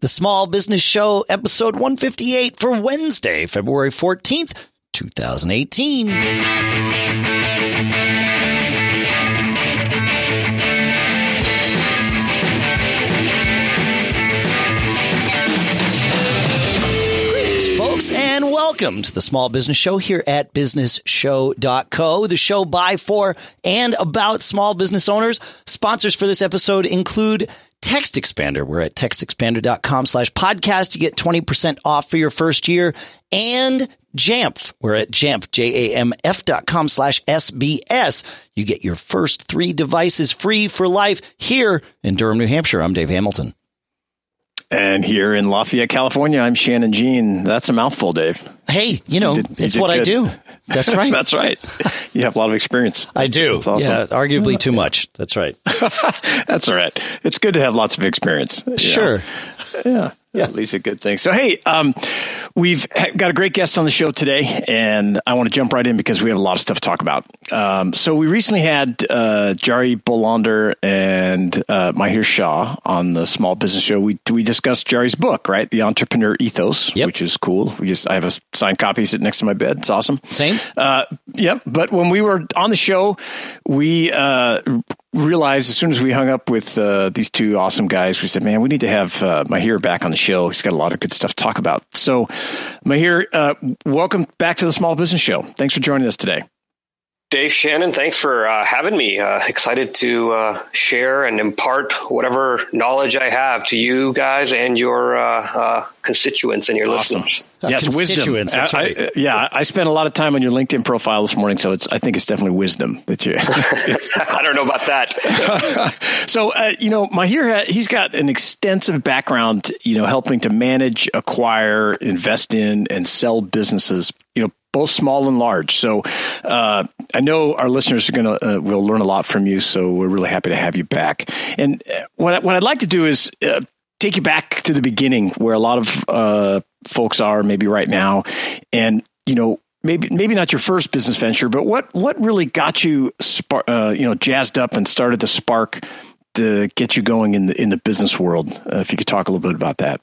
the Small Business Show, episode 158 for Wednesday, February 14th, 2018. Greetings, folks, and welcome to the Small Business Show here at businessshow.co, the show by, for, and about small business owners. Sponsors for this episode include Text Expander. We're at textexpander.com slash podcast. You get 20% off for your first year. And Jamf. We're at Jamf, J-A-M-F dot com slash SBS. You get your first three devices free for life here in Durham, New Hampshire. I'm Dave Hamilton. And here in Lafayette, California, I'm Shannon Jean. That's a mouthful, Dave. Hey, you know, You did- you it's what I do. That's right. That's right. You have a lot of experience. I do. That's awesome. Yeah, arguably too much. That's right. That's all right. It's good to have lots of experience. Sure. know. Sure. Yeah. At least a good thing. So, hey, um, we've got a great guest on the show today, and I want to jump right in because we have a lot of stuff to talk about. Um, so, we recently had uh, Jari Bolander and uh, Mihir Shah on the Small Business Show. We we discussed Jari's book, right, The Entrepreneur Ethos, Yep. which is cool. We just I have a signed copy sitting next to my bed. It's awesome. Same. Uh, yep. But when we were on the show, we uh, realized as soon as we hung up with uh, these two awesome guys, we said, "Man, we need to have uh, Mahir back on the show. He's got a lot of good stuff to talk about." So, Mihir, uh, welcome back to the Small Business Show. Thanks for joining us today. Dave Shannon, thanks for uh, having me. Uh, excited to uh, share and impart whatever knowledge I have to you guys and your uh, uh, constituents and your Awesome. listeners. Uh, yes, wisdom. constituents, that's I- I- yeah, I spent a lot of time on your LinkedIn profile this morning, so it's I think it's definitely wisdom that you. I don't know about that. so uh, you know, Mihir ha- he's got an extensive background, you know, helping to manage, acquire, invest in, and sell businesses. You know, both small and large. So uh, I know our listeners are going to uh, will learn a lot from you. So we're really happy to have you back. And uh, what I, what I'd like to do is. Uh, Take you back to the beginning, where a lot of uh, folks are, maybe right now, and you know, maybe maybe not your first business venture, but what what really got you uh, you know jazzed up and started to spark to get you going in the in the business world? If you could talk a little bit about that.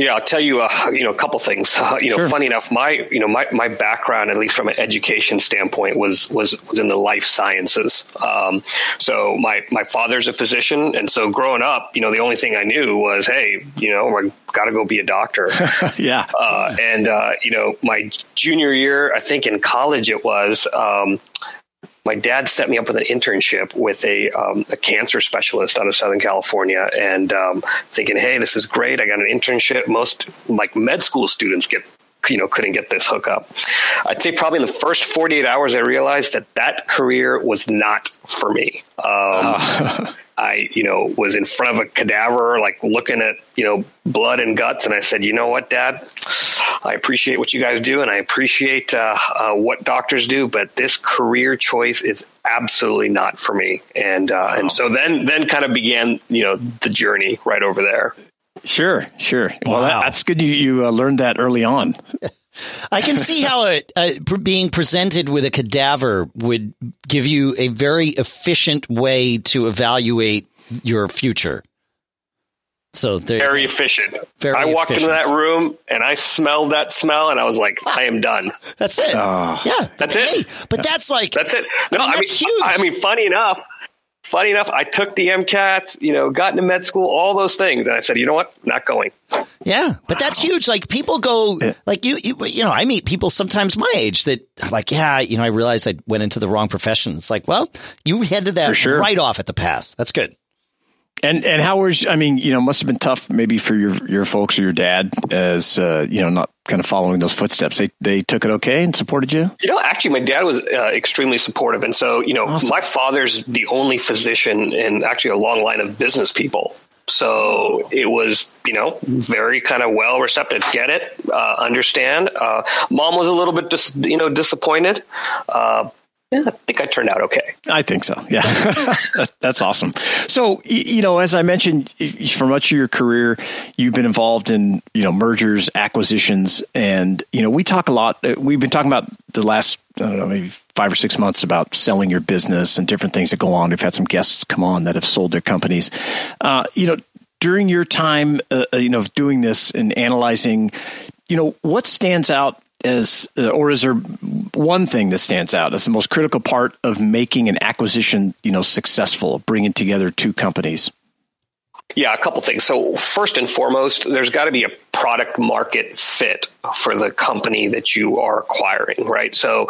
Yeah, I'll tell you, uh, you know, a couple things. Uh, you know, Sure. funny enough, my, you know, my, my background, at least from an education standpoint, was was was in the life sciences. Um, so my my father's a physician, and so growing up, you know, the only thing I knew was, hey, you know, I got to go be a doctor. yeah, uh, and uh, you know, my junior year, I think in college it was. Um, my dad set me up with an internship with a, um, a cancer specialist out of Southern California, and um, thinking, "Hey, this is great! I got an internship." Most like med school students get, you know, couldn't get this hookup. I'd say probably in the first 48 hours, I realized that that career was not for me. Um, I, you know, was in front of a cadaver, like looking at, you know, blood and guts. And I said, you know what, dad, I appreciate what you guys do and I appreciate uh, uh, what doctors do, but this career choice is absolutely not for me. And, uh, and so then, then kind of began, you know, the journey right over there. sure, sure. Well, Wow. that, that's good. You you uh, learned that early on. I can see how it, uh, being presented with a cadaver would give you a very efficient way to evaluate your future. So there, Very efficient. Very I walked efficient. into that room and I smelled that smell and I was like, I am done. that's it. Ah. yeah, That's it. But that's like That's it. No, I mean, I mean, that's huge. I mean, funny enough, funny enough, I took the MCATs, you know, got into med school, all those things, and I said, you know what, not going. Yeah, but that's huge. Like people go, like you, you, you know, I meet people sometimes my age that are like, yeah, you know, I realized I went into the wrong profession. It's like, well, you headed that sure. right off at the pass. That's good. And and how was I mean you know must have been tough maybe for your your folks or your dad as uh, you know not kind of following those footsteps. They they took it okay and supported you. You know, actually, my dad was uh, extremely supportive, and so you know, Awesome. my father's the only physician in actually a long line of business people. So it was, you know, very kind of well receptive. Get it, uh, understand. Uh, mom was a little bit, dis- you know, disappointed. Uh, yeah, I think I turned out okay. I think so. Yeah, that's awesome. So, you know, as I mentioned, for much of your career, you've been involved in you know mergers, acquisitions, and you know we talk a lot. uh, We've been talking about the last I don't know maybe five or six months about selling your business and different things that go on. We've had some guests come on that have sold their companies. Uh, you know, during your time, uh, uh, you know, doing this and analyzing, you know, what stands out as, uh, or is there one thing that stands out as the most critical part of making an acquisition, you know, successful, bringing together two companies? Yeah, a couple things. So first and foremost, there's got to be a product market fit for the company that you are acquiring, right? So,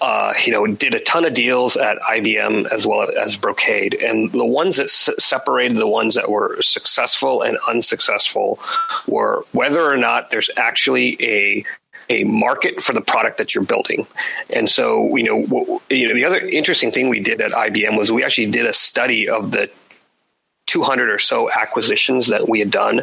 uh, you know, did a ton of deals at IBM as well as Brocade, and the ones that s- separated the ones that were successful and unsuccessful were whether or not there's actually a a market for the product that you're building. And so, you know, you know, the other interesting thing we did at IBM was we actually did a study of the 200 or so acquisitions that we had done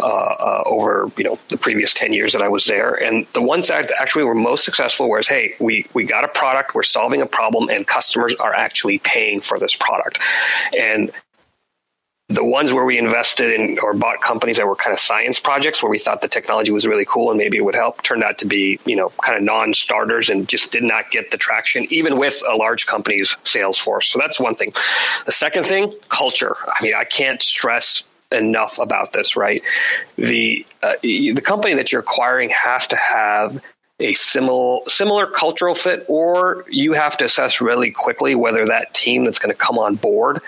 uh, uh, over you know the previous 10 years that I was there. And the ones that actually were most successful was hey we we got a product we're solving a problem and customers are actually paying for this product. And the ones where we invested in or bought companies that were kind of science projects where we thought the technology was really cool and maybe it would help turned out to be you know kind of non-starters and just did not get the traction even with a large company's sales force. So that's one thing. The second thing culture. I mean i can't stress enough about this right? The uh, the company that you're acquiring has to have a similar similar cultural fit or you have to assess really quickly whether that team that's going to come on board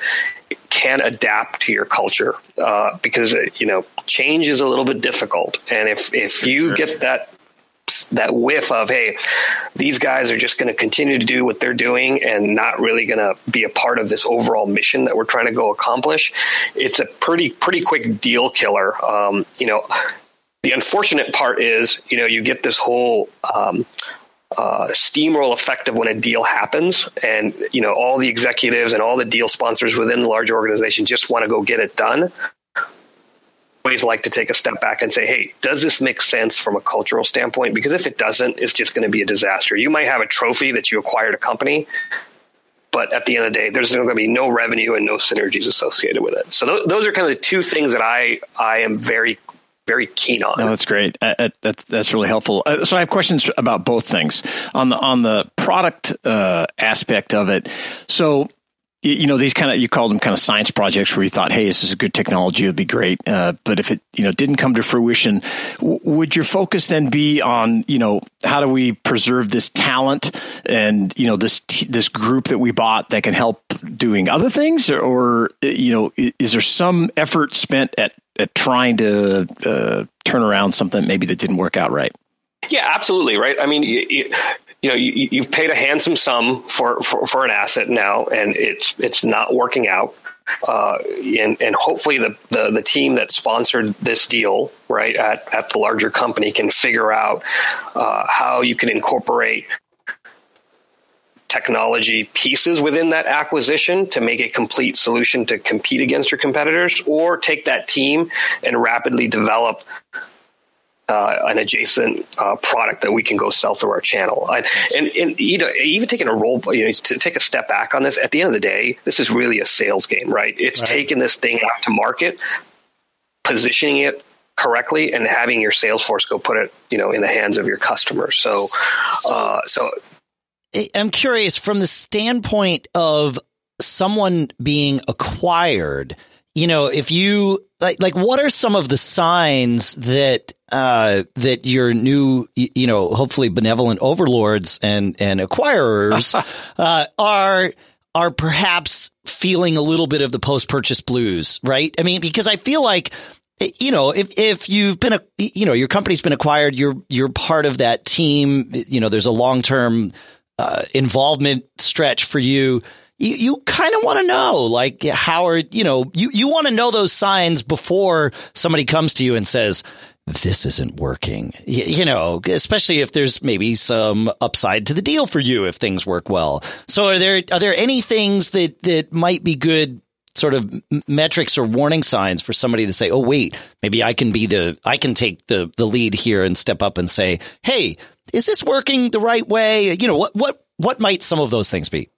can adapt to your culture uh, because you know change is a little bit difficult. And if if you get that that whiff of hey these guys are just going to continue to do what they're doing and not really going to be a part of this overall mission that we're trying to go accomplish it's a pretty pretty quick deal killer. Um, you know the unfortunate part is you know you get this whole um, uh, steamroll effect of when a deal happens, and you know all the executives and all the deal sponsors within the large organization just want to go get it done. Always like to take a step back and say, "Hey, does this make sense from a cultural standpoint?" Because if it doesn't, it's just going to be a disaster. You might have a trophy that you acquired a company, but at the end of the day, there's going to be no revenue and no synergies associated with it. So th- those are kind of the two things that I I am very very keen on. No, that's great. Uh, that's that's really helpful. Uh, so I have questions about both things on the on the product uh, aspect of it. So you know these kind of you called them kind of science projects where you thought hey this is a good technology it would be great uh, but if it you know didn't come to fruition w- would your focus then be on you know how do we preserve this talent and you know this t- this group that we bought that can help doing other things or, or you know is there some effort spent at at trying to uh, turn around something maybe that didn't work out right yeah, absolutely. Right. I mean, you, you know, you, have paid a handsome sum for, for, for an asset now, and it's it's not working out. Uh, and, and hopefully the, the, the team that sponsored this deal, right, at, at the larger company can figure out uh, how you can incorporate technology pieces within that acquisition to make a complete solution to compete against your competitors, or take that team and rapidly develop uh, an adjacent uh, product that we can go sell through our channel. And, and, and, you know, even taking a role, you know, to take a step back on this, at the end of the day, this is really a sales game, right? It's right. taking this thing out to market, positioning it correctly, and having your sales force go put it, you know, in the hands of your customers. So, uh, so I'm curious from the standpoint of someone being acquired you know, if you like, like, what are some of the signs that uh, that your new, you know, hopefully benevolent overlords and and acquirers uh, are are perhaps feeling a little bit of the post purchase blues, right? I mean, because I feel like you know, if, if you've been a, you know, your company's been acquired, you're, you're part of that team. You know, there's a long term uh, involvement stretch for you you, you kind of want to know, like, how are, you know, you, you want to know those signs before somebody comes to you and says, this isn't working, you, you, know, especially if there's maybe some upside to the deal for you if things work well. So are there, are there any things that, that might be good sort of metrics or warning signs for somebody to say, oh, wait, maybe I can be the, I can take the, the lead here and step up and say, hey, is this working the right way? You know, what, what, what might some of those things be?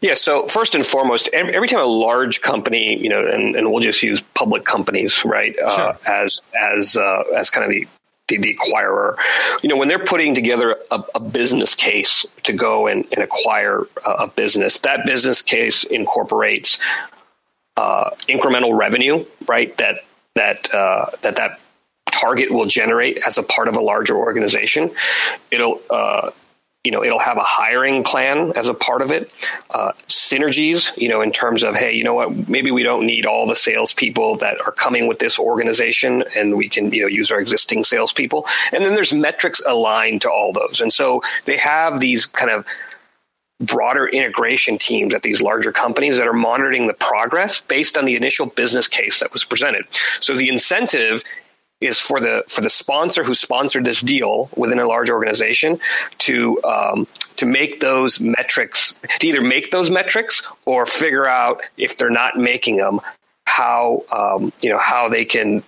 Yeah. So first and foremost, every time a large company, you know, and, and we'll just use public companies, right, uh, sure. as as uh, as kind of the, the, the acquirer, you know, when they're putting together a, a business case to go and, and acquire a, a business, that business case incorporates uh, incremental revenue, right? That that uh, that that target will generate as a part of a larger organization. It'll uh, you know it'll have a hiring plan as a part of it. Uh, synergies you know in terms of hey you know what maybe we don't need all the salespeople that are coming with this organization and we can you know use our existing salespeople. And then there's metrics aligned to all those. And so they have these kind of broader integration teams at these larger companies that are monitoring the progress based on the initial business case that was presented. So the incentive is for the for the sponsor who sponsored this deal within a large organization to um, to make those metrics to either make those metrics or figure out if they're not making them how um, you know how they can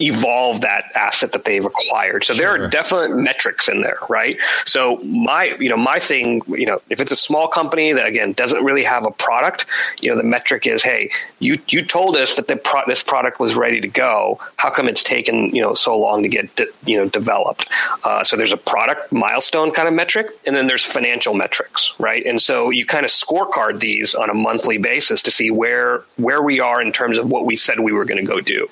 evolve that asset that they've acquired. So sure. there are definite metrics in there, right? So my, you know, my thing, you know, if it's a small company that again doesn't really have a product, you know, the metric is, hey, you you told us that the pro- this product was ready to go. How come it's taken you know so long to get de- you know developed? Uh, so there's a product milestone kind of metric, and then there's financial metrics, right? And so you kind of scorecard these on a monthly basis to see where where we are in terms of what we said we were going to go do.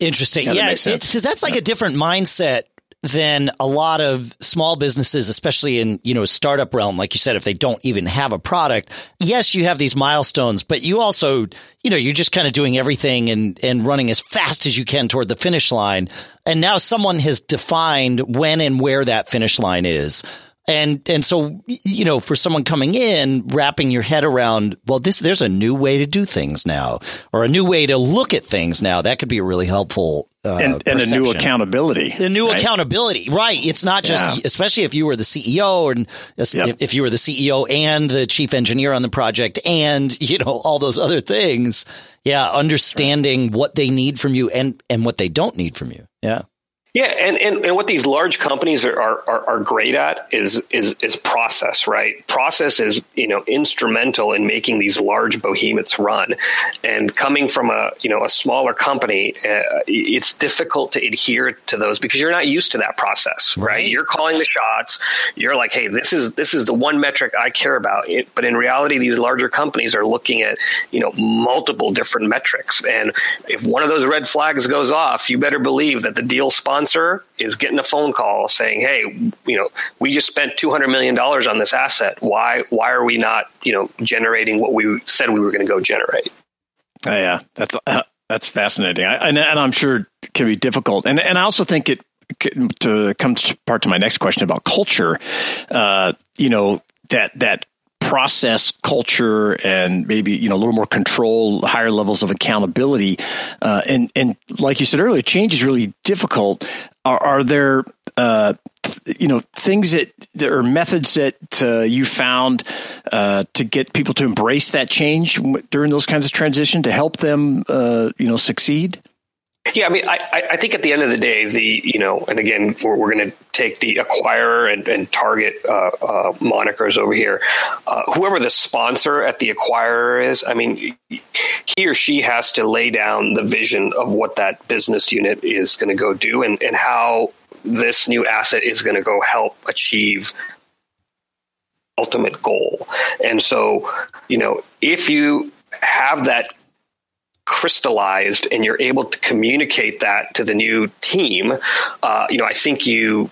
Interesting. Yeah, because that's like yeah. a different mindset than a lot of small businesses, especially in, you know, startup realm. Like you said, if they don't even have a product, yes, you have these milestones, but you also, you know, you're just kind of doing everything and, and running as fast as you can toward the finish line. And now someone has defined when and where that finish line is. And and so you know, for someone coming in, wrapping your head around, well, this there's a new way to do things now, or a new way to look at things now. That could be a really helpful uh, and, and a new accountability. The new right? accountability, right? It's not just, yeah. especially if you were the CEO, and yep. if you were the CEO and the chief engineer on the project, and you know all those other things. Yeah, understanding what they need from you and and what they don't need from you. Yeah. Yeah, and, and, and what these large companies are, are, are great at is, is is process, right? Process is you know instrumental in making these large behemoths run. And coming from a you know a smaller company, uh, it's difficult to adhere to those because you're not used to that process, right? right? You're calling the shots. You're like, hey, this is this is the one metric I care about. It, but in reality, these larger companies are looking at you know multiple different metrics, and if one of those red flags goes off, you better believe that the deal sponsor sponsor is getting a phone call saying, "Hey, you know, we just spent two hundred million dollars on this asset. Why why are we not you know generating what we said we were going to go generate?" Oh, yeah, that's uh, that's fascinating, I, and, and I'm sure it can be difficult, and and I also think it to come to part to my next question about culture. Uh, you know that that process culture and maybe you know a little more control, higher levels of accountability, uh, and and like you said earlier, change is really difficult. Are, are there uh, you know things that or methods that uh, you found uh, to get people to embrace that change during those kinds of transition to help them uh, you know succeed? Yeah, I mean, I, I think at the end of the day, the you know, and again, we're, we're going to take the acquirer and, and target uh, uh, monikers over here. Uh, whoever the sponsor at the acquirer is, I mean, he or she has to lay down the vision of what that business unit is going to go do and, and how this new asset is going to go help achieve ultimate goal. And so, you know, if you have that crystallized and you're able to communicate that to the new team, uh, you know, I think you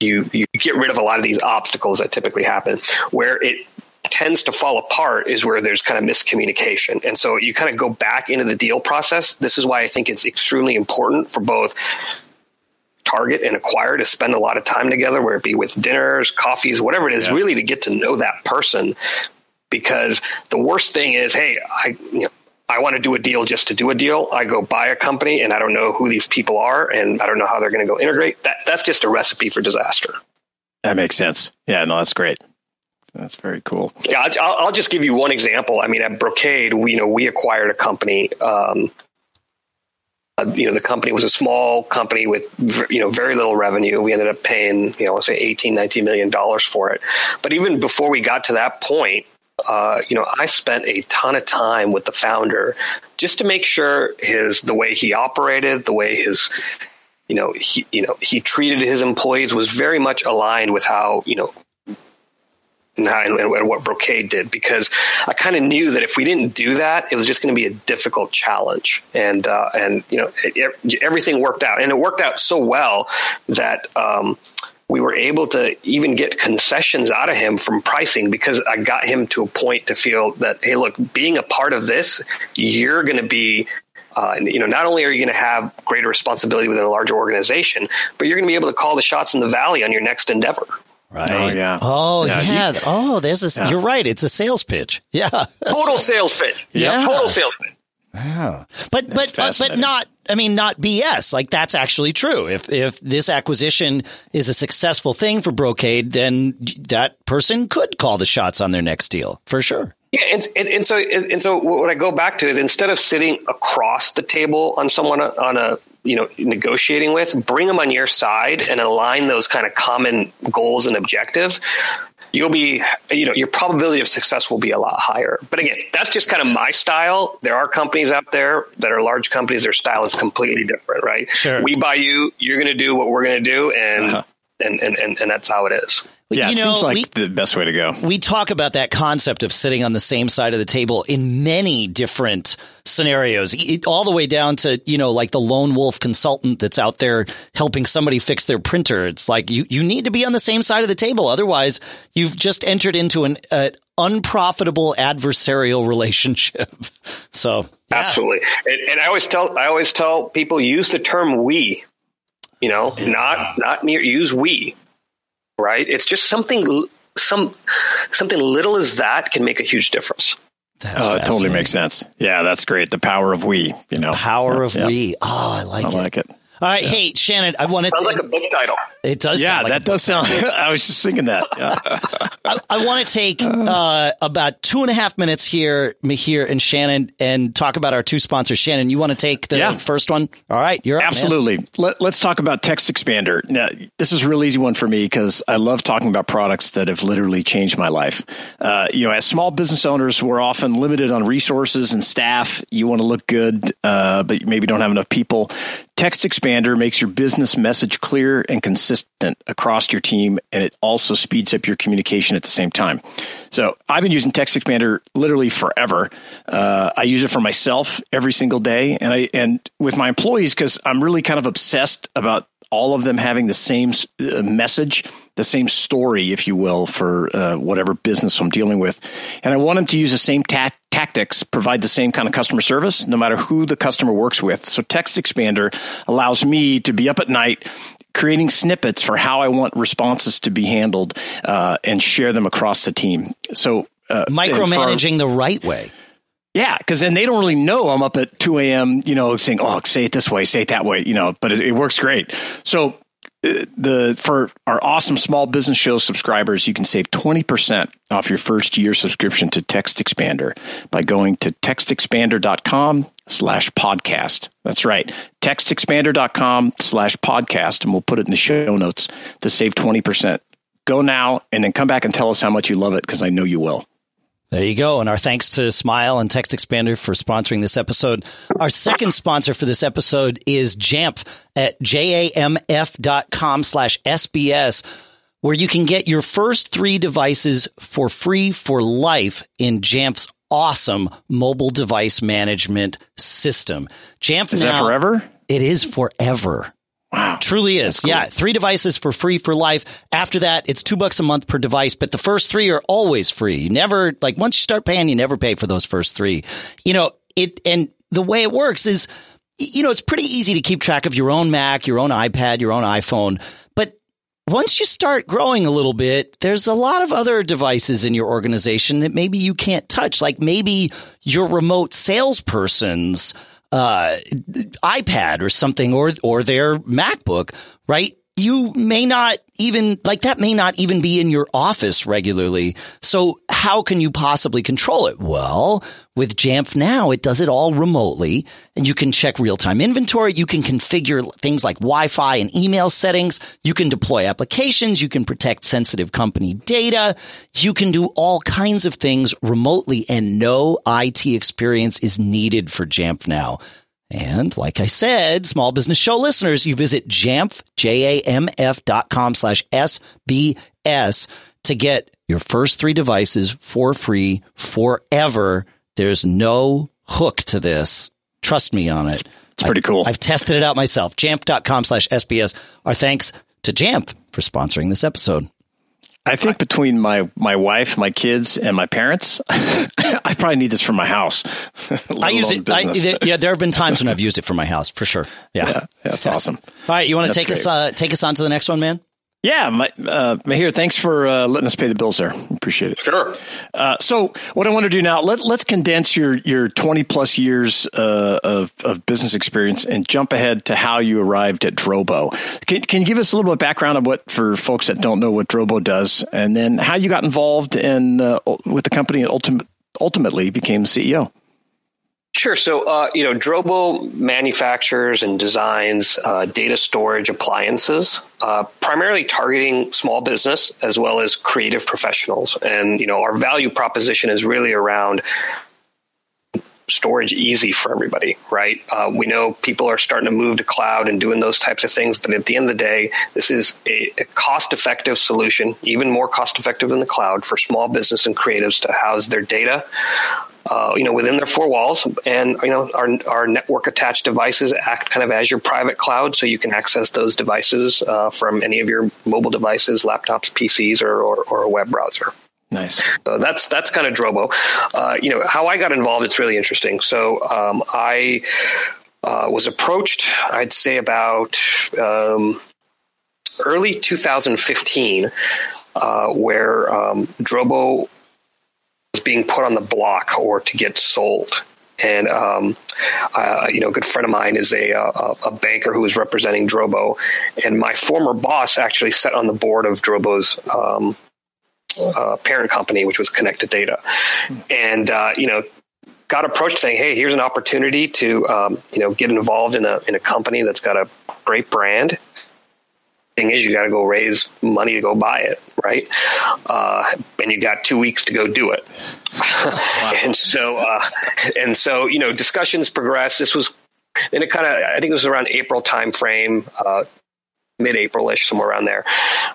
you you get rid of a lot of these obstacles that typically happen. Where it tends to fall apart is where there's kind of miscommunication. And so you kind of go back into the deal process. This is why I think it's extremely important for both target and acquire to spend a lot of time together, where it be with dinners, coffees, whatever it is, yeah. really to get to know that person. Because the worst thing is, hey, I you know, I want to do a deal just to do a deal. I go buy a company and I don't know who these people are and I don't know how they're going to go integrate. That that's just a recipe for disaster. That makes sense. Yeah, no, that's great. That's very cool. Yeah, I'll, I'll just give you one example. I mean, at Brocade, we you know we acquired a company. Um, uh, you know, the company was a small company with you know very little revenue. We ended up paying you know let's say 18, 19 million dollars for it. But even before we got to that point, uh, you know, I spent a ton of time with the founder just to make sure his the way he operated, the way his you know he you know he treated his employees was very much aligned with how you know and, and, what Brocade did because I kind of knew that if we didn't do that, it was just going to be a difficult challenge. And uh, and you know it, it, everything worked out, and it worked out so well that. Um, we were able to even get concessions out of him from pricing because I got him to a point to feel that, hey, look, being a part of this, you're going to be uh, you know, not only are you going to have greater responsibility within a larger organization, but you're going to be able to call the shots in the valley on your next endeavor. Right. Oh, yeah. Oh Yeah, yeah. you- oh, there's a. Yeah. You're right. It's a sales pitch. Yeah. Total sales pitch. Yeah. Total sales pitch. Oh. But but but, but not I mean not BS. Like that's actually true. If if this acquisition is a successful thing for Brocade, then that person could call the shots on their next deal for sure. Yeah, and, and, and so and so what I go back to is instead of sitting across the table on someone on a you know negotiating with, bring them on your side and align those kind of common goals and objectives. You'll be, you know, your probability of success will be a lot higher. But again, that's just kind of my style. There are companies out there that are large companies. Their style is completely different, right? Sure. We buy you, you're going to do what we're going to do, and, Uh-huh. and, and and and that's how it is. Yeah, you it know, seems like we, the best way to go. we talk about that concept of sitting on the same side of the table in many different scenarios, it, all the way down to, you know, like the lone wolf consultant that's out there helping somebody fix their printer. It's like you, you need to be on the same side of the table. Otherwise, you've just entered into an uh, unprofitable adversarial relationship. So, yeah. Absolutely. And, and I always tell I always tell people use the term we. You know, not not near use we. Right? It's just something some something little as that can make a huge difference. That's uh, it totally makes sense. Yeah, that's great. The power of we, you know. Power Yeah, of yeah. we. Oh, I like it. I it. like it. All right. Hey, Shannon, I wanted Sounds to. like a book title. it does. Yeah, sound like a that does sound. I was just thinking that. Yeah. I, I want to take uh, about two and a half minutes here, Mihir and Shannon, and talk about our two sponsors. Shannon, you want to take the Yeah. first one? All right, you're up, man. Absolutely. Let, let's talk about Text Expander. Now, this is a real easy one for me because I love talking about products that have literally changed my life. Uh, you know, as small business owners, we're often limited on resources and staff. You want to look good, uh, but you maybe don't have enough people. Text Expander makes your business message clear and consistent across your team, and it also speeds up your communication at the same time. So I've been using Text Expander literally forever. Uh, I use it for myself every single day, and I and with my employees because I'm really kind of obsessed about all of them having the same uh, message, the same story, if you will, for uh, whatever business I'm dealing with. And I want them to use the same ta- tactics, provide the same kind of customer service, no matter who the customer works with. So Text Expander allows me to be up at night creating snippets for how I want responses to be handled uh, and share them across the team. So uh, Micromanaging the right way. yeah, because then they don't really know I'm up at 2 a.m., you know, saying, oh, say it this way, say it that way, you know, but it, it works great. So the for our awesome small business show subscribers, you can save 20% off your first year subscription to Text Expander by going to textexpander.com slash podcast. That's right. Textexpander.com slash podcast, and we'll put it in the show notes to save 20%. Go now and then come back and tell us how much you love it because I know you will. There you go. And our thanks to Smile and Text Expander for sponsoring this episode. Our second sponsor for this episode is Jamf at jamf.com slash SBS, where you can get your first three devices for free for life in Jamf's awesome mobile device management system. Jamf Is now, that forever? It is forever. Wow. Truly is. cool. Yeah. Three devices for free for life. After that, it's two bucks a month per device, but the first three are always free. You never, like, once you start paying, you never pay for those first three. You know, it, and the way it works is, you know, it's pretty easy to keep track of your own Mac, your own iPad, your own iPhone. But once you start growing a little bit, there's a lot of other devices in your organization that maybe you can't touch. Like maybe your remote salesperson's uh, iPad or something, or or their MacBook, right? You may not even like that may not even be in your office regularly. So how can you possibly control it? Well, with Jamf now, it does it all remotely and you can check real time inventory. You can configure things like Wi-Fi and email settings. You can deploy applications. You can protect sensitive company data. You can do all kinds of things remotely and no IT experience is needed for Jamf now. And like I said, small business show listeners, you visit jamf, J-A-M-F dot com slash S-B-S to get your first three devices for free forever. There's no hook to this. Trust me on it. It's pretty cool. I've tested it out myself. Jamf.com slash SBS. Our thanks to Jamf for sponsoring this episode. I think between my, my wife, my kids, and my parents, I probably need this for my house. I use it. I, yeah, there have been times when I've used it for my house for sure. Yeah, yeah that's yeah. awesome. All right, you want to take great. us uh, take us on to the next one, man? Yeah, my, uh, Mihir, thanks for uh, letting us pay the bills there. Appreciate it. Sure. Uh, so, what I want to do now, let, let's condense your, your 20 plus years uh, of, of business experience and jump ahead to how you arrived at Drobo. Can, can you give us a little bit of background of what, for folks that don't know what Drobo does, and then how you got involved in uh, with the company and ultim- ultimately became CEO? Sure. So, uh, you know, Drobo manufactures and designs uh, data storage appliances, uh, primarily targeting small business as well as creative professionals. And, you know, our value proposition is really around storage easy for everybody, right? Uh, we know people are starting to move to cloud and doing those types of things, but at the end of the day, this is a, a cost effective solution, even more cost effective than the cloud for small business and creatives to house their data uh, you know, within their four walls. And, you know, our, our network attached devices act kind of as your private cloud. So you can access those devices uh, from any of your mobile devices, laptops, PCs, or, or, or a web browser. Nice. So that's that's kind of Drobo. Uh, you know how I got involved. It's really interesting. So um, I uh, was approached. I'd say about um, early 2015, uh, where um, Drobo being put on the block or to get sold. And um, uh, you know, a good friend of mine is a, a, a banker who is representing Drobo, and my former boss actually sat on the board of Drobo's um, uh, parent company, which was Connected Data, and uh, you know, got approached saying, "Hey, here's an opportunity to um, you know get involved in a in a company that's got a great brand thing is you got to go raise money to go buy it right? Uh, and you got two weeks to go do it. And so uh, and so you know discussions progress this was and it kind of i think it was around april time frame uh, mid-april-ish somewhere around there.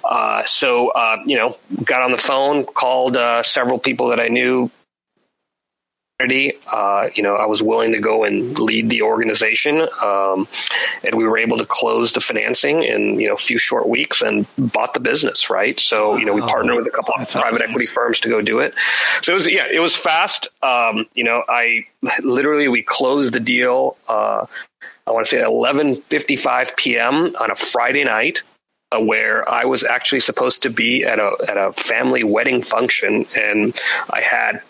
Uh, so uh, you know got on the phone called uh, several people that i knew uh, you know, I was willing to go and lead the organization, um, and we were able to close the financing in you know a few short weeks and bought the business. Right, so you know we partnered with a couple of private equity firms to go do it. So it was yeah, it was fast. Um, you know, I literally we closed the deal. Uh, I want to say 11:55 p.m. on a Friday night. Uh, where I was actually supposed to be at a at a family wedding function, and I had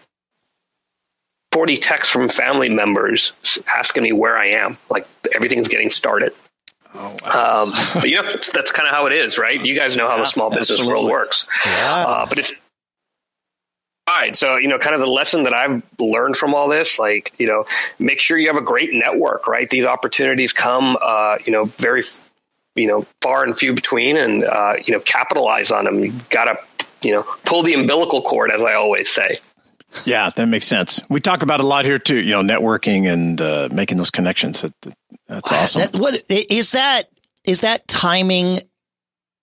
40 texts from family members asking me where I am. Like everything's getting started. Oh, wow. um, but you know, that's kind of how it is, right? You guys know how yeah, the small business absolutely. world works. Yeah. Uh, but it's all right. So, you know, kind of the lesson that I've learned from all this, like, you know, make sure you have a great network, right? These opportunities come, uh, you know, very, you know, far and few between and, uh, you know, capitalize on them. You got to, you know, pull the umbilical cord, as I always say. Yeah, that makes sense. We talk about a lot here too, you know, networking and uh, making those connections. That, that's awesome. That, what is that? Is that timing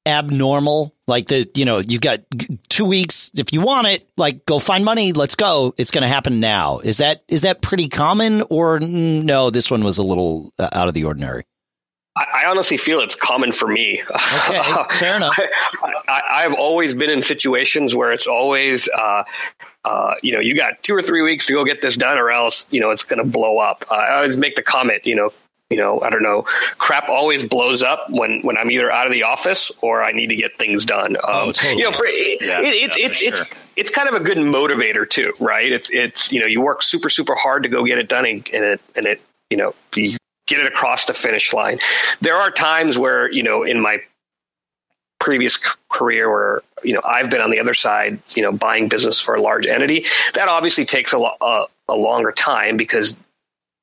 abnormal? Like the, you know, you've got two weeks. If you want it, like go find money. Let's go. It's going to happen now. Is that is that pretty common, or no? This one was a little uh, out of the ordinary. I honestly feel it's common for me. Okay, fair enough. I, have always been in situations where it's always, uh, uh, you know, you got two or three weeks to go get this done, or else, you know, it's going to blow up. Uh, I always make the comment, you know, you know, I don't know, crap always blows up when, when I'm either out of the office or I need to get things done. Oh, um, oh, totally. You know, for, it, yeah, it, it, it's, sure. it's, it's kind of a good motivator too, right? It's, it's, you know, you work super, super hard to go get it done and, and it, and it, you know, you get it across the finish line. There are times where, you know, in my previous career where you know I've been on the other side, you know, buying business for a large entity. That obviously takes a, a, a longer time because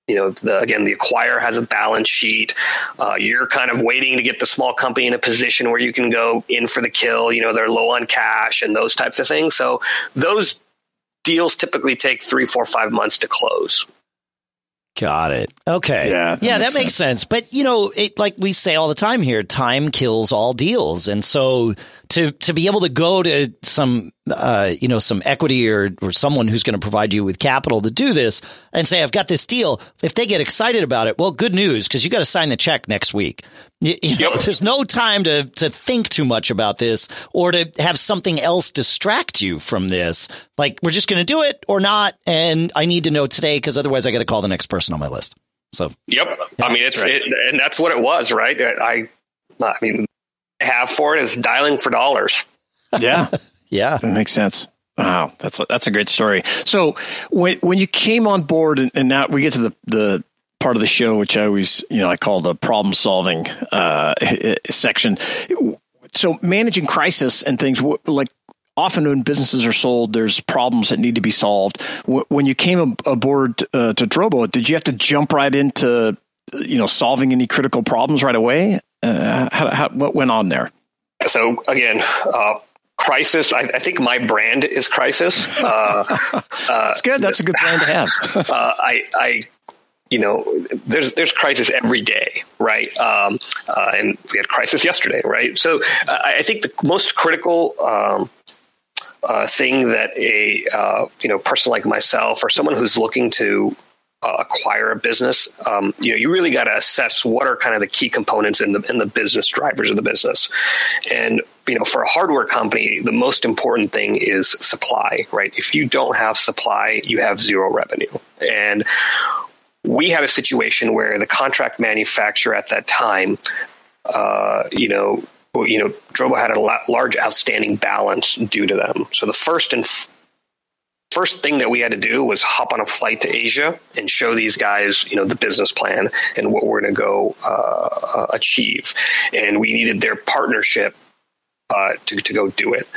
you know the, again the acquirer has a balance sheet. Uh, you're kind of waiting to get the small company in a position where you can go in for the kill. You know they're low on cash and those types of things. So those deals typically take three, four, five months to close. Got it. Okay. Yeah. That yeah, makes that makes sense. sense. But you know, it, like we say all the time here, time kills all deals. And so to to be able to go to some uh, you know some equity or or someone who's going to provide you with capital to do this and say I've got this deal. If they get excited about it, well, good news because you got to sign the check next week. You, you know, there's no time to to think too much about this or to have something else distract you from this. Like we're just going to do it or not, and I need to know today because otherwise I got to call the next person on my list. So, yep. Yeah, I mean, it's right. it, and that's what it was, right? I, I mean, have for it is dialing for dollars. Yeah, yeah, that makes sense. Wow, that's a, that's a great story. So when when you came on board, and, and now we get to the the part of the show which I always you know I call the problem solving uh, section. So managing crisis and things like often when businesses are sold, there's problems that need to be solved. When you came aboard uh, to Drobo, did you have to jump right into you know solving any critical problems right away? Uh, how, how, what went on there? So again, uh, crisis. I, I, think my brand is crisis. Uh, That's good. That's a good brand to have. Uh, I, I you know, there's there's crisis every day, right? Um, uh, and we had crisis yesterday, right? So uh, I think the most critical um, uh, thing that a uh, you know person like myself or someone who's looking to uh, acquire a business, um, you know, you really got to assess what are kind of the key components in the in the business drivers of the business. And you know, for a hardware company, the most important thing is supply, right? If you don't have supply, you have zero revenue. And we had a situation where the contract manufacturer at that time, uh, you know, you know, Drobo had a large outstanding balance due to them. So the first and first thing that we had to do was hop on a flight to Asia and show these guys, you know, the business plan and what we're going to go uh, uh, achieve. And we needed their partnership uh, to, to go do it.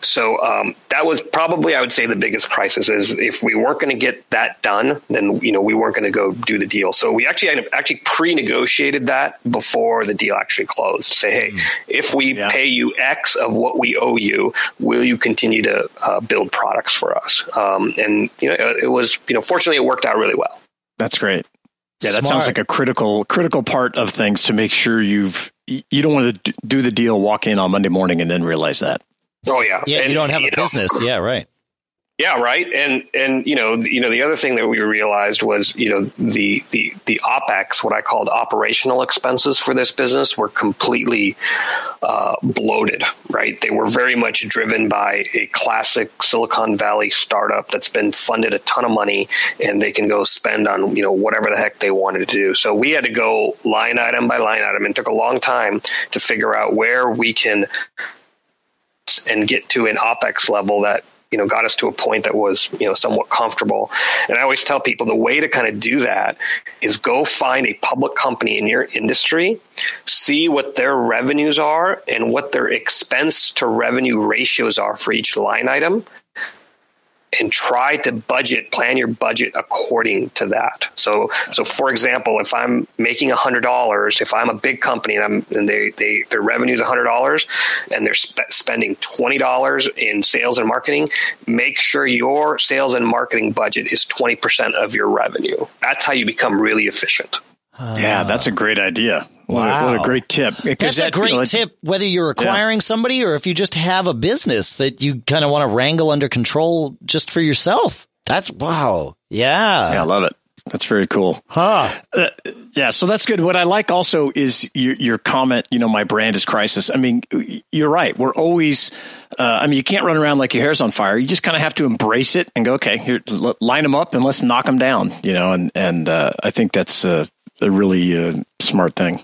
So um, that was probably, I would say, the biggest crisis is if we weren't going to get that done, then you know we weren't going to go do the deal. So we actually actually pre-negotiated that before the deal actually closed. Say, hey, mm. if we yeah. pay you X of what we owe you, will you continue to uh, build products for us? Um, and you know, it was you know, fortunately, it worked out really well. That's great. Yeah, that Smart. sounds like a critical critical part of things to make sure you've you don't want to do the deal, walk in on Monday morning, and then realize that. Oh yeah, yeah. And, you don't have a business. Know, yeah, right. Yeah, right. And and you know, you know, the other thing that we realized was, you know, the the the opex, what I called operational expenses for this business, were completely uh, bloated. Right, they were very much driven by a classic Silicon Valley startup that's been funded a ton of money, and they can go spend on you know whatever the heck they wanted to do. So we had to go line item by line item, and took a long time to figure out where we can and get to an opex level that you know got us to a point that was you know somewhat comfortable. And i always tell people the way to kind of do that is go find a public company in your industry see what their revenues are and what their expense to revenue ratios are for each line item and try to budget, plan your budget according to that. So, so for example, if I'm making hundred dollars, if I'm a big company and I'm and they, they their revenue is hundred dollars, and they're sp- spending twenty dollars in sales and marketing, make sure your sales and marketing budget is twenty percent of your revenue. That's how you become really efficient. Uh, yeah, that's a great idea. Wow. What a, great tip. That's that, a great you know, tip, whether you're acquiring yeah. somebody or if you just have a business that you kind of want to wrangle under control just for yourself. That's wow. Yeah. Yeah, I love it. That's very cool. Huh. Uh, yeah, so that's good. What I like also is your, your, comment, you know, my brand is crisis. I mean, you're right. We're always, uh, I mean, you can't run around like your hair's on fire. You just kind of have to embrace it and go, okay, here, line them up and let's knock them down, you know, and, and uh, I think that's a really uh, smart thing.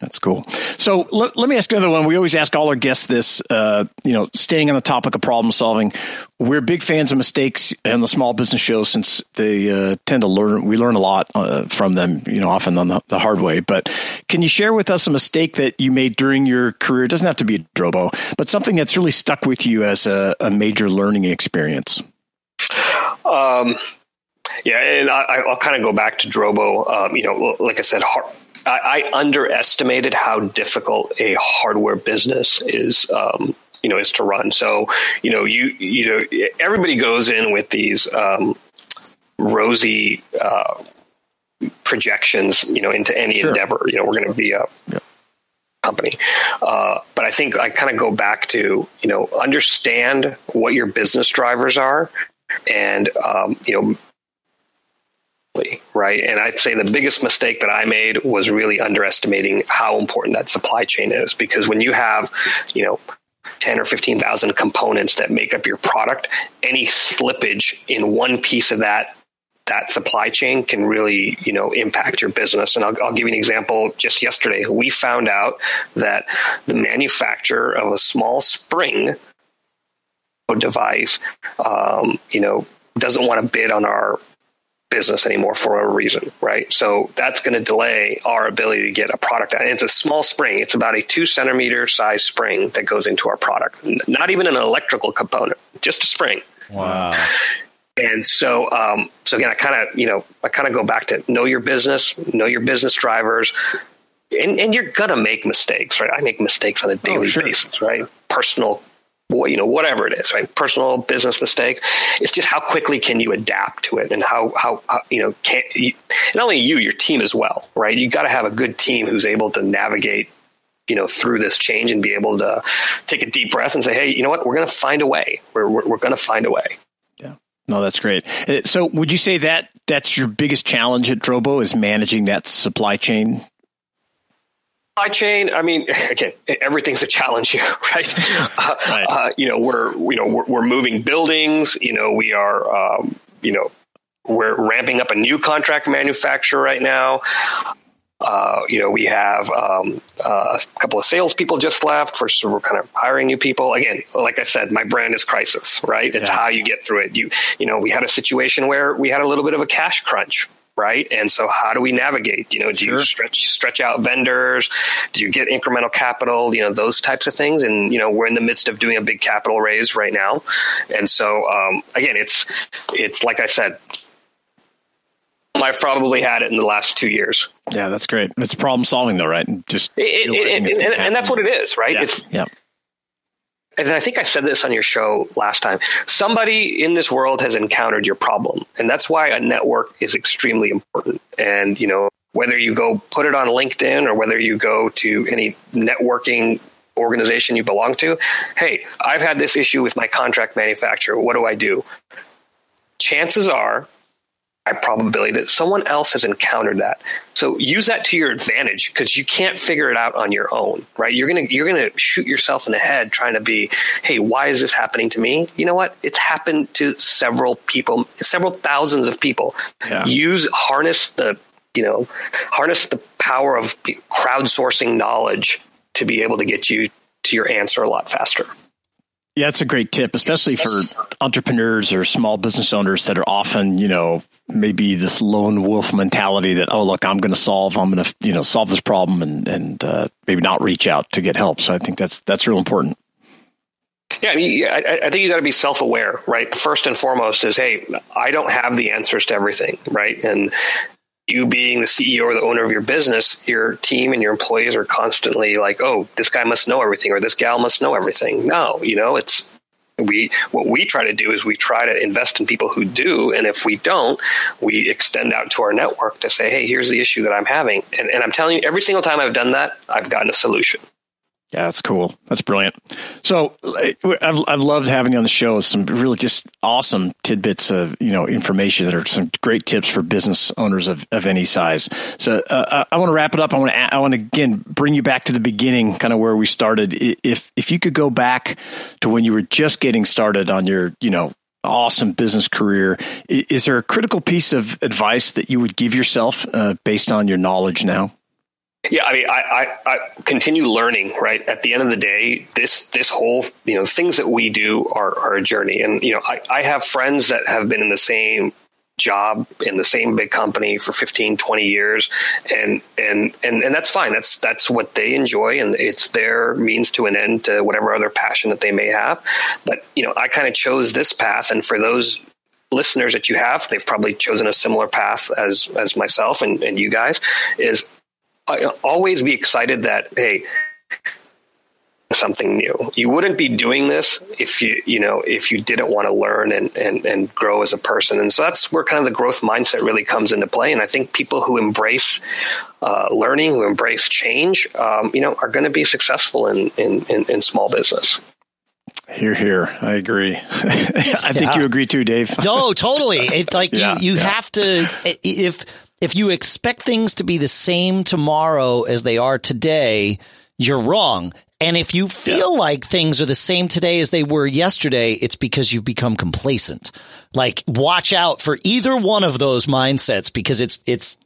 That's cool. So let, let me ask another one. We always ask all our guests this, uh, you know, staying on the topic of problem solving. We're big fans of mistakes and the small business shows since they uh, tend to learn, we learn a lot uh, from them, you know, often on the, the, hard way. But can you share with us a mistake that you made during your career? It doesn't have to be a Drobo, but something that's really stuck with you as a, a major learning experience. Um, yeah, and I, will kind of go back to Drobo. Um, you know, like I said, hard, I, I, underestimated how difficult a hardware business is. Um, you know, is to run. So, you know, you you know, everybody goes in with these um, rosy uh, projections. You know, into any sure. endeavor. You know, we're going to be a company. Uh, but I think I kind of go back to you know understand what your business drivers are, and um, you know. Right. And I'd say the biggest mistake that I made was really underestimating how important that supply chain is. Because when you have, you know, 10 or 15,000 components that make up your product, any slippage in one piece of that that supply chain can really, you know, impact your business. And I'll, I'll, give you an example. Just yesterday, we found out that the manufacturer of a small spring device, um, you know, doesn't want to bid on our business anymore for a reason, right? So that's going to delay our ability to get a product. And it's a small spring. It's about a two centimeter size spring that goes into our product. Not even an electrical component, just a spring. Wow. And so, um, so again, I kind of, you know, I kind of go back to know your business, know your business drivers, and, and you're gonna make mistakes, right? I make mistakes on a oh, daily oh, sure. basis, right? Personal, you know, whatever it is, right? Personal business mistake. It's just how quickly can you adapt to it, and how how, how you know, can you, not only you, your team as well, right? You got to have a good team who's able to navigate you know through this change and be able to take a deep breath and say hey you know what we're going to find a way we're, we're, we're going to find a way Yeah. no, that's great. Uh, so, would you say that that's your biggest challenge at Drobo is managing that supply chain? Supply chain. I mean, again, everything's a challenge here, right? Uh, right. Uh, you know, we're you know we're, we're, moving buildings. You know, we are um, you know we're ramping up a new contract manufacturer right now. Uh, you know, we have um, uh, a couple of salespeople just left for so we're kind of hiring new people. Again, like I said, my brand is crisis, right? It's yeah. how you get through it. You, you know, we had a situation where we had a little bit of a cash crunch. Right. And so how do we navigate? You know, do sure. you stretch stretch out vendors? Do you get incremental capital? You know, those types of things. And, you know, we're in the midst of doing a big capital raise right now. And so um, again, it's it's like I said, I've probably had it in the last two years. Yeah, that's great. It's problem solving, though, right? Just it, it, it, and, and, that's what it is, right? Yeah. It's yeah. And I think I said this on your show last time. Somebody in this world has encountered your problem, and that's why a network is extremely important. And you know, whether you go put it on LinkedIn or whether you go to any networking organization you belong to, hey, I've had this issue with my contract manufacturer. What do I do? Chances are probability that someone else has encountered that. So use that to your advantage because you can't figure it out on your own, right? You're gonna you're gonna shoot yourself in the head trying to be, hey, why is this happening to me? You know what? It's happened to several people, several thousands of people. Yeah. Use harness the you know harness the power of crowdsourcing knowledge to be able to get you to your answer a lot faster. Yeah, it's a great tip, especially for entrepreneurs or small business owners that are often, you know, maybe this lone wolf mentality that, oh, look, I'm going to solve, I'm going to, you know, solve this problem and, and uh, maybe not reach out to get help. So I think that's, that's real important. Yeah, I, mean, I, I think you got to be self aware, right? First and foremost is, hey, I don't have the answers to everything, right? And you being the CEO or the owner of your business, your team and your employees are constantly like, oh, this guy must know everything or this gal must know everything. No, you know, it's we what we try to do is we try to invest in people who do. And if we don't we extend out to our network to say hey here's the issue that i'm having. And, and i'm telling you every single time i've done that i've gotten a solution yeah, that's cool. That's brilliant. So I've, I've loved having you on the show. Some really just awesome tidbits of, you know, information that are some great tips for business owners of, of any size. So uh, I want to wrap it up. I want to, I want to again, bring you back to the beginning, kind of where we started. If, if you could go back to when you were just getting started on your, you know, awesome business career, is there a critical piece of advice that you would give yourself uh, based on your knowledge now? Yeah, I mean, I, I, I, continue learning. Right? At the end of the day, this this whole you know things that we do are, are a journey, and you know I, I have friends that have been in the same job in the same big company for 15 20 years. And and and and that's fine. That's that's what they enjoy. And it's their means to an end to whatever other passion that they may have. But you know I kind of chose this path. And for those listeners that you have they've probably chosen a similar path as as myself and, and you guys is always be excited that hey something new. You wouldn't be doing this if you, you know, if you didn't want to learn and, and, and grow as a person. And so that's where kind of the growth mindset really comes into play. And I think people who embrace uh, learning, who embrace change, um, you know, are going to be successful in, in, in, in small business. Here, here. I agree. I think you agree too, Dave. no, totally. It's like yeah, you, you yeah. have to, if, if you expect things to be the same tomorrow as they are today, you're wrong. And if you feel yeah. like things are the same today as they were yesterday, it's because you've become complacent. Like watch out for either one of those mindsets because it's, it's,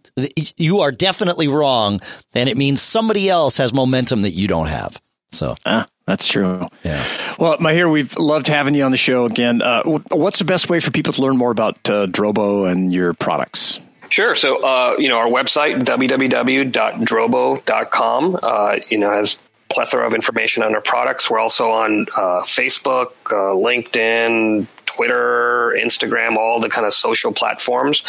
you are definitely wrong. And it means somebody else has momentum that you don't have. So, ah, that's true. Yeah. Well, Mihir, we've loved having you on the show again. Uh, what's the best way for people to learn more about uh, Drobo and your products? Sure. So, uh, you know, our website, www.drobo.com, uh, you know, has plethora of information on our products. We're also on uh, Facebook, uh, LinkedIn, Twitter, Instagram, all the kind of social platforms.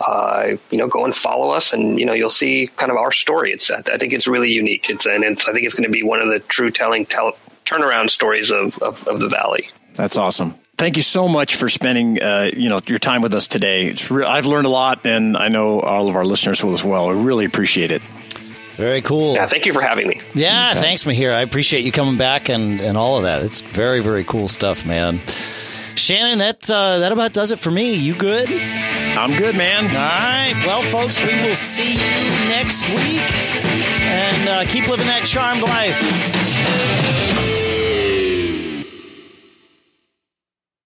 Uh, you know, go and follow us, and you know you'll see kind of our story. It's I think it's really unique. It's and it's, I think it's going to be one of the true telling tell, turnaround stories of, of, of the valley. That's awesome thank you so much for spending uh, you know your time with us today. Re- I've learned a lot, and I know all of our listeners will as well. I really appreciate it. Very cool. Yeah, thank you for having me. Yeah, okay. thanks, Mihir. I appreciate you coming back and, and all of that. It's very, very cool stuff, man. Shannon, that uh, that about does it for me. You good? I'm good, man. All right. Well, folks, we will see you next week, and uh, keep living that charmed life.